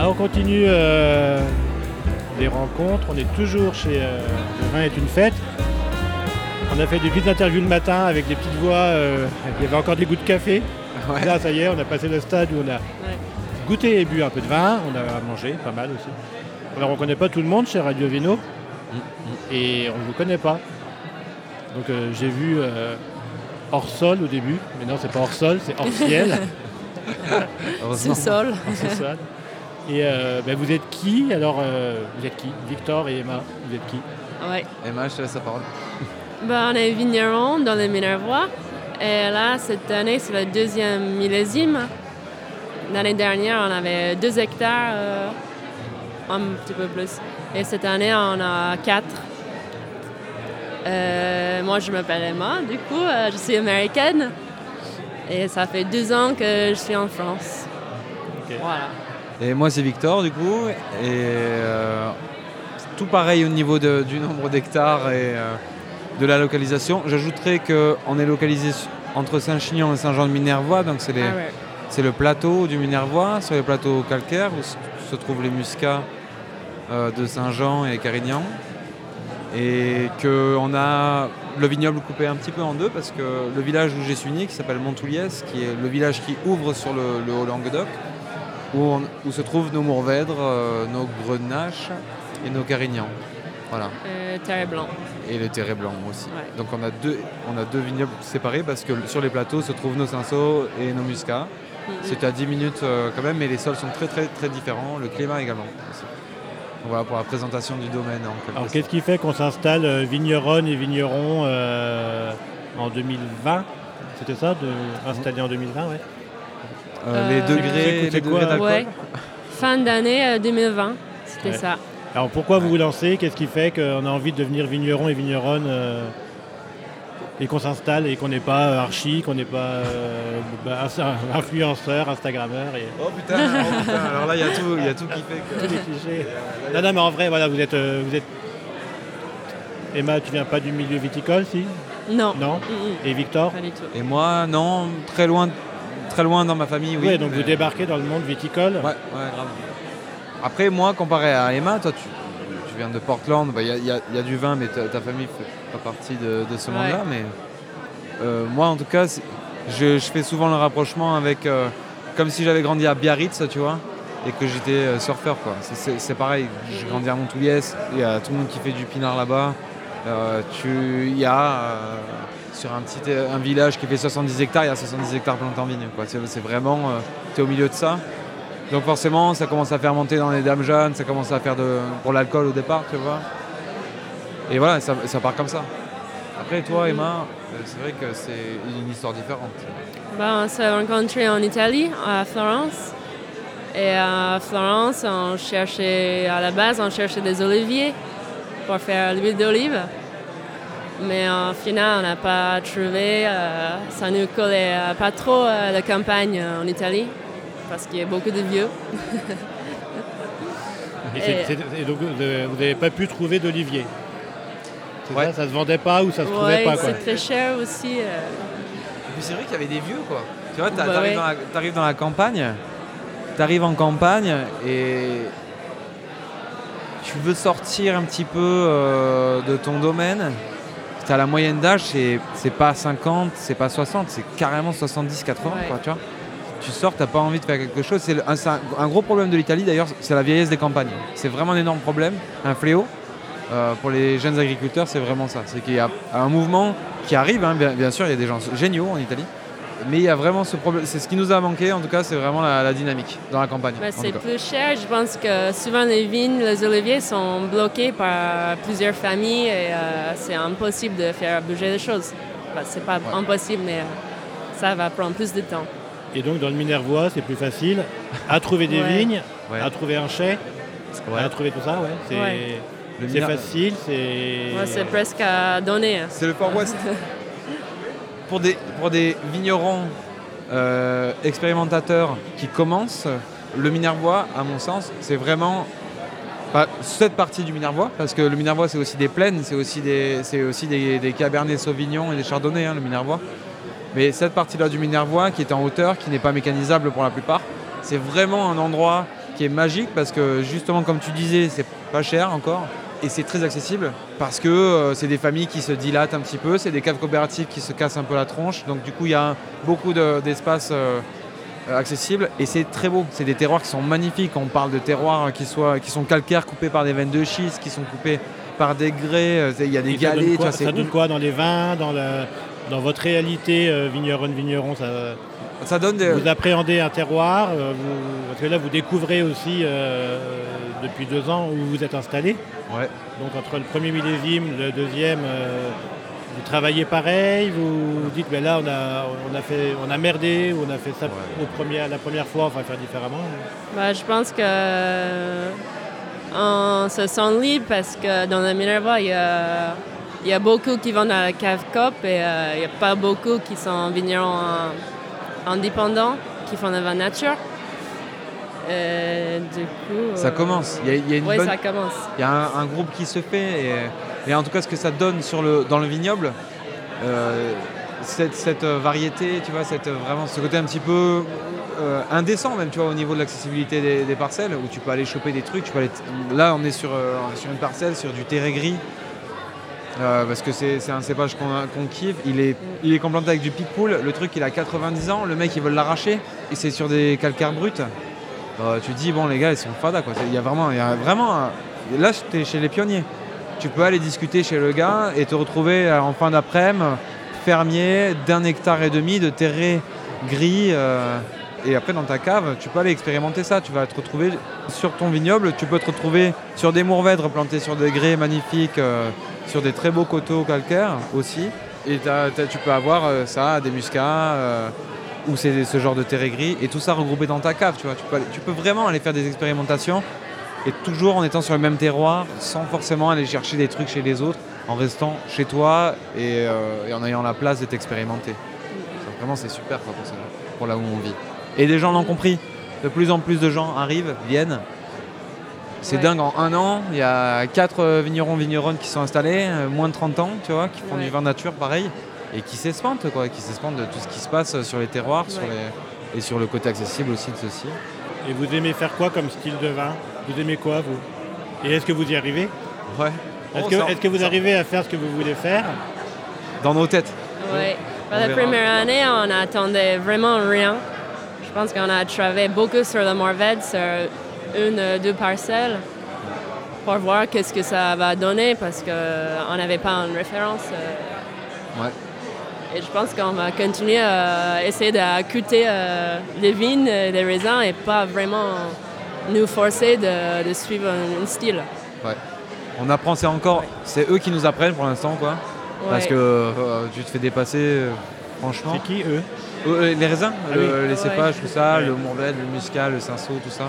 Ah, on continue euh, les rencontres. On est toujours chez euh, Le vin est une fête. On a fait des petites interviews le matin avec des petites voix. euh, il y avait encore des goûts de café. Ouais. Là, ça y est, on a passé le stade où on a goûté et bu un peu de vin. On a mangé pas mal aussi. Alors, on ne connaît pas tout le monde chez Radio Vino. Et on ne vous connaît pas. Donc, euh, j'ai vu euh, hors sol au début. Mais non, c'est pas hors sol, c'est hors ciel. Sous-sol. Et euh, ben, vous êtes qui Alors, euh, vous êtes qui? Victor et Emma, vous êtes qui? Ouais. Emma, je te laisse la parole. Ben, on est vigneron dans le Minervois. Et là, cette année, c'est le deuxième millésime. L'année dernière, on avait deux hectares, euh, un petit peu plus. Et cette année, on a quatre. Euh, moi, je m'appelle Emma, du coup, euh, je suis américaine. Et ça fait deux ans que je suis en France. Voilà. Et moi, c'est Victor, du coup. Et euh, tout pareil au niveau de- du nombre d'hectares et euh, de la localisation. J'ajouterais qu'on est localisé entre Saint-Chinian et Saint-Jean-de-Minervois, donc c'est les- Ah ouais. c'est le plateau du Minervois, sur les plateaux calcaires où se, se trouvent les muscats euh, de Saint-Jean et Carignan. Et qu'on a le vignoble coupé un petit peu en deux parce que le village où j'ai suis né, qui s'appelle Montouliès, qui est le village qui ouvre sur le, le Haut-Languedoc, où, on- où se trouvent nos Mourvèdres, euh, nos Grenaches et nos Carignans. Voilà. Euh, terre blanc. Et le Terret Blanc aussi. Ouais. Donc on a, deux, on a deux vignobles séparés parce que sur les plateaux se trouvent nos Cinsault et nos Muscats. Mhm. C'est à 10 minutes euh, quand même, mais les sols sont très très très différents, le climat également. aussi. Donc voilà pour la présentation du domaine en Alors, qu'est-ce qui fait qu'on s'installe euh, vigneronne et vigneron euh, en 2020 C'était ça, de, installé en 2020, ouais. Euh, les Euh, degrés, les quoi, degrés d'alcool. Ouais. Fin d'année euh, 2020, c'était Ouais. ça. Alors, pourquoi vous vous lancez? Qu'est-ce qui fait qu'on a envie de devenir vigneron et vigneronne euh, et qu'on s'installe et qu'on n'est pas euh, archi, qu'on n'est pas euh, bah, influenceur, instagrammeur et Oh putain, oh putain, alors là il y, a tout- il y a tout qui fait que... tous les clichés. Non, non, mais en vrai, voilà, vous êtes, euh, vous êtes. Emma, tu viens pas du milieu viticole, si? Non. Non? Mm, Et Victor? Mm, Pas du tout. Et moi, non, très loin, très loin dans ma famille, oui. Oui, donc mais- vous débarquez dans le monde viticole. Ouais, ouais, grave. Après, moi, comparé à Emma, toi, tu, tu viens de Portland, bah, il y, a- il y y a du vin, mais ta, ta famille fait pas partie de, de ce Ouais. monde-là. Mais euh, moi, en tout cas, je, je fais souvent le rapprochement avec. euh, comme si j'avais grandi à Biarritz, tu vois, et que j'étais euh, surfeur, quoi. C'est- pareil, j'ai grandi à Montouliès, il y a tout le monde qui fait du pinard là-bas. Euh, tu- Il y a. euh, sur un petit euh, un village qui fait 70 hectares, il y a 70 hectares plantés en vigne. C'est vraiment, tu es au milieu de ça. Donc forcément, ça commence à faire monter dans les dames jeunes, ça commence à faire pour l'alcool au départ, tu vois. Et voilà, ça, ça part comme ça. Après, toi, Emma, euh, c'est vrai que c'est une histoire différente. Ben, on s'est rencontrés en Italie, à Florence. Et à Florence, on cherchait, à la base, on cherchait des oliviers pour faire l'huile d'olive. Mais en final, on n'a pas trouvé. euh, ça nous collait euh, pas trop à la campagne euh, en Italie, parce qu'il y a beaucoup de vieux. Et, c'est- Et- c'est- et donc vous n'avez pas pu trouver d'olivier. C'est Ouais. ça, ça se vendait pas ou ça se trouvait Ouais, pas quoi. c'est très cher aussi. euh. Et puis c'est vrai qu'il y avait des vieux, quoi. Tu vois, Bah t'arrives ouais. dans, la- t'arrives dans la campagne, t'arrives en campagne et tu veux sortir un petit peu euh, de ton domaine. T'as la moyenne d'âge, c'est, c'est pas 50, c'est pas 60, c'est carrément 70, 80, Ouais. quoi, tu vois. Tu sors, t'as pas envie de faire quelque chose. C'est, un, c'est un- un gros problème de l'Italie d'ailleurs, c'est la vieillesse des campagnes. C'est vraiment un énorme problème, un fléau. Euh, pour les jeunes agriculteurs, c'est vraiment ça. C'est qu'il y a un mouvement qui arrive, hein, bien, bien sûr, il y a des gens géniaux en Italie. Mais il y a vraiment ce problème. C'est ce qui nous a manqué, en tout cas, c'est vraiment la, la dynamique dans la campagne. En c'est plus cher. Je pense que souvent les vignes, les oliviers sont bloqués par plusieurs familles et euh, c'est impossible de faire bouger les choses. Ben, c'est pas impossible, mais euh, ça va prendre plus de temps. Et donc dans le Minervois, c'est plus facile à trouver des Ouais. vignes, Ouais. à trouver un chai, Ouais. à trouver tout ça, ouais. C'est facile, c'est presque à donner. hein. C'est le Far West. pour, des, pour des vignerons euh, expérimentateurs qui commencent, le Minervois, à mon sens, c'est vraiment cette partie du Minervois, parce que le Minervois, c'est aussi des plaines, c'est aussi des, aussi des, des Cabernet Sauvignon et des Chardonnay, hein, le Minervois. Mais cette partie-là du Minervois, qui est en hauteur, qui n'est pas mécanisable pour la plupart, c'est vraiment un endroit qui est magique parce que justement, comme tu disais, c'est pas cher encore et c'est très accessible parce que euh, c'est des familles qui se dilatent un petit peu, c'est des caves coopératives qui se cassent un peu la tronche. Donc du coup, il y a beaucoup de- d'espace euh, accessible et c'est très beau. C'est des terroirs qui sont magnifiques. On parle de terroirs qui, soient, qui sont calcaires, coupés par des veines de schiste, qui sont coupés par des grès. euh, Il y a des Et ça donne galets, tu quoi, ça donne quoi dans les vins, dans, la- dans votre réalité euh, vigneronne-vigneron ça, Ça donne des... Vous appréhendez un terroir, euh, vous- parce que là vous découvrez aussi euh, depuis deux ans où vous êtes installé. Ouais. Donc entre le premier millésime, le deuxième, euh, vous travaillez pareil, vous vous dites mais là on a, on a, fait, on a merdé, ou on a fait ça au premier, la première fois, on va faire différemment. Bah, je pense que on se sent libre parce que dans la Minerva, il y a, il y a beaucoup qui vont dans la cave cop et euh, il n'y a pas beaucoup qui sont vignerons en- indépendants, qui font la vin nature. Et du coup. Ça euh, commence. Il y a, il y a une Oui, bonne- ça commence. Il y a un, un groupe qui se fait et, et en tout cas ce que ça donne sur le, dans le vignoble, euh, cette, cette variété, tu vois, cette, vraiment ce côté un petit peu euh, indécent même, tu vois, au niveau de l'accessibilité des, des parcelles, où tu peux aller choper des trucs. Tu peux aller t- là, on est sur, euh, sur une parcelle, sur du terré gris. Euh, parce que c'est un cépage qu'on kiffe. Il est, il complanté avec du pic-poule. Le truc, il a 90 ans. Le mec, ils veulent l'arracher. Et c'est sur des calcaires bruts. Euh, tu dis, bon, les gars, ils sont fada. quoi. Il y a vraiment, y a vraiment Là, tu es chez les pionniers. Tu peux aller discuter chez le gars et te retrouver euh, en fin d'après-midi, fermier d'un hectare et demi de terré gris. euh, et après, dans ta cave, tu peux aller expérimenter ça. Tu vas te retrouver sur ton vignoble. Tu peux te retrouver sur des mourvèdres plantés sur des grès magnifiques, euh, sur des très beaux coteaux calcaires aussi. Et tu peux avoir euh, ça, des muscats, euh, ou c'est ce genre de terré gris, et tout ça regroupé dans ta cave. Tu, vois. Tu, peux vraiment aller faire des expérimentations, et toujours en étant sur le même terroir, sans forcément aller chercher des trucs chez les autres, en restant chez toi et, en ayant la place de t'expérimenter. Ça, Vraiment, c'est super pour, ça, pour là où on vit. Et des gens l'ont compris. De plus en plus de gens arrivent, viennent. C'est Ouais. dingue, en un an, il y a quatre vignerons, vigneronnes qui sont installés, euh, moins de 30 ans, tu vois, qui font Ouais. du vin nature pareil, et qui s'espantent, quoi, qui s'espantent de tout ce qui se passe sur les terroirs sur Ouais. les... et sur le côté accessible aussi de ceci. Et vous aimez faire quoi comme style de vin? Vous aimez quoi vous? Et est-ce que vous y arrivez? Ouais. Est-ce Oh, que, est-ce que vous arrivez à faire ce que vous voulez faire? Dans nos têtes. Oui. On la verra. première année, on n'attendait vraiment rien. Je pense qu'on a travaillé beaucoup sur le Morved, sur une, euh, deux parcelles, pour voir qu'est-ce que ça va donner, parce qu'on n'avait pas une référence. euh, Ouais. Et je pense qu'on va continuer à essayer d'accuter euh, les vignes, euh, les raisins, et pas vraiment nous forcer de, de suivre un, un style. Ouais. On apprend, c'est encore. C'est eux qui nous apprennent pour l'instant, quoi. Parce Ouais. que euh, tu te fais dépasser, euh, franchement. C'est qui eux? Euh, les raisins, Ah le- oui. les cépages, Ouais. tout ça, Ouais. le Mourvèdre, le Muscat, le Cinsault, tout ça.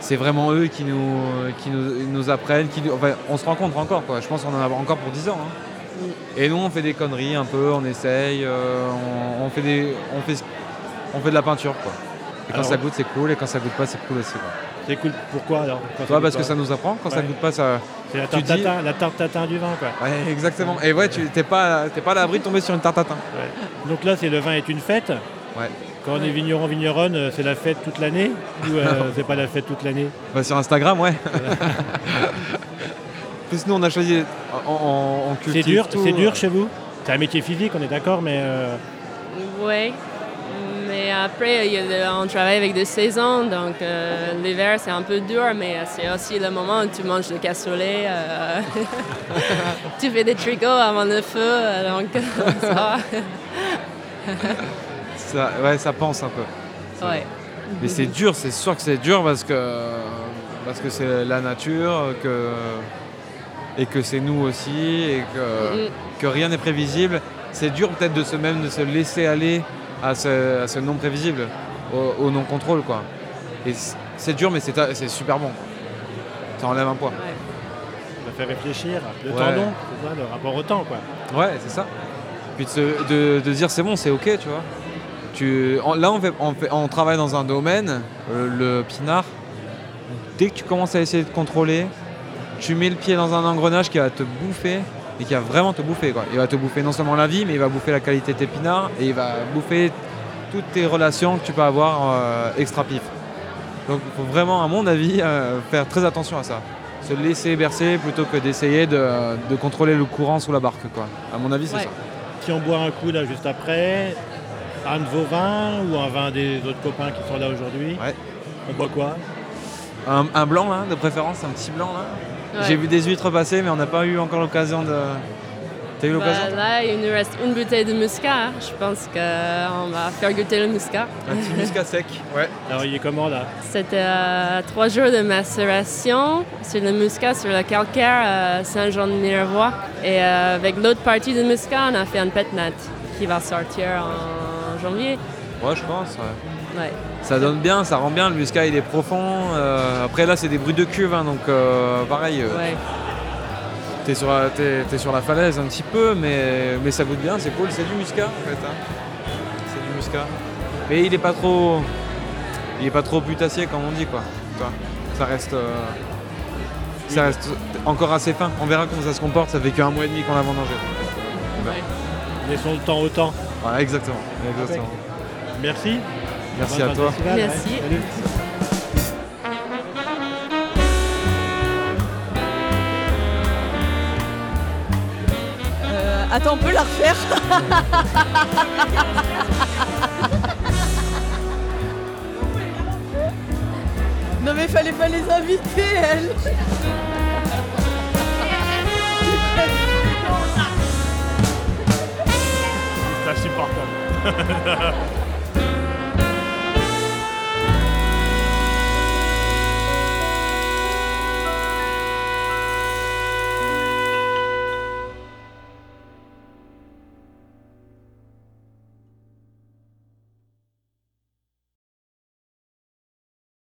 C'est vraiment eux qui nous, qui nous, nous apprennent. Qui, enfin, on se rencontre encore, quoi. Je pense qu'on en a encore pour 10 ans. hein. Mm. Et nous, on fait des conneries un peu, on essaye, euh, on, on fait des, on, fait, on fait de la peinture, quoi. Et quand Alors- ça goûte, c'est cool, et quand ça goûte pas, c'est cool aussi. Quoi. C'est cool. Pourquoi alors Quand Toi, goûte parce que ça nous apprend, quand ça Ouais. goûte pas, ça. C'est la tu tarte, dis- la tarte tatin du vin quoi. Ouais, exactement. Et ouais, tu t'es pas, t'es pas à l'abri de tomber sur une tarte tatin. Ouais. Donc là c'est le vin est une fête. Ouais. Quand on est vigneron vigneronne, euh, c'est la fête toute l'année ou euh, c'est pas la fête toute l'année? Bah, sur Instagram, ouais. Plus nous, on a choisi en, en, en C'est dur, c'est dur euh, chez vous? C'est un métier physique, on est d'accord, mais euh, Oui. Après, on travaille avec des saisons, donc euh, l'hiver c'est un peu dur, mais c'est aussi le moment où tu manges le cassoulet. euh, tu fais des tricots avant le feu, euh, donc ça va. Ça, ouais, ça pense un peu. Ouais. Mais c'est dur, c'est sûr que c'est dur parce que parce que c'est la nature, que et que c'est nous aussi, et que, Mm. que rien n'est prévisible. C'est dur peut-être de se même de se laisser aller à ce, à ce non prévisible, au, au non contrôle quoi. Et c'est dur, mais c'est super bon. Ça enlève un poids. Ça fait réfléchir. Le Ouais. temps le rapport au temps quoi. Ouais, c'est ça. Puis de, se- de- de dire c'est bon, c'est ok, tu vois. Tu, en- là, on, fait, on, fait- on travaille dans un domaine, euh, le pinard. Dès que tu commences à essayer de contrôler, tu mets le pied dans un engrenage qui va te bouffer et qui va vraiment te bouffer. Quoi. Il va te bouffer non seulement la vie, mais il va bouffer la qualité de tes pinards et il va bouffer toutes tes relations que tu peux avoir euh, extra pif. Donc il faut vraiment, à mon avis, euh, faire très attention à ça. Se laisser bercer plutôt que d'essayer de, de contrôler le courant sous la barque. Quoi. À mon avis, c'est Ouais. ça. Si on boit un coup là juste après, un de vos vins ou un vin des autres copains qui sont là aujourd'hui, Ouais. on boit quoi? Un, un blanc, là, de préférence, un petit blanc. là. Ouais. J'ai vu des huîtres passer, mais on n'a pas eu encore l'occasion de. T'as eu Bah, l'occasion toi là, il nous reste une bouteille de muscat. hein. Je pense qu'on va faire goûter le muscat. Un petit muscat sec. Ouais. Alors il est comment là? C'était euh, trois jours de macération sur le muscat, sur le calcaire euh, Saint-Jean-de-Mirevoix. Et euh, avec l'autre partie du muscat, on a fait une pétnat qui va sortir en janvier. Ouais, je pense. ouais. Ouais. Ça donne bien, ça rend bien. Le muscat, il est profond. euh, après, là, c'est des bruits de cuve, hein, donc euh, pareil. euh, Ouais. T'es sur, la- t'es- t'es sur la falaise un petit peu, mais, mais ça goûte bien, c'est cool. C'est du muscat en fait. hein. C'est du muscat. Mais il est pas trop. Il est pas trop putassier comme on dit quoi. Ça reste. euh, ça reste encore assez fin. On verra comment ça se comporte. Ça fait qu'un mois et demi qu'on l'a vendangé. Ouais. Laissons le temps au temps. Ouais, exactement. exactement. Merci. Merci à toi. Merci. Euh, attends, on peut la refaire Non mais fallait pas les inviter, elles C'est insupportable.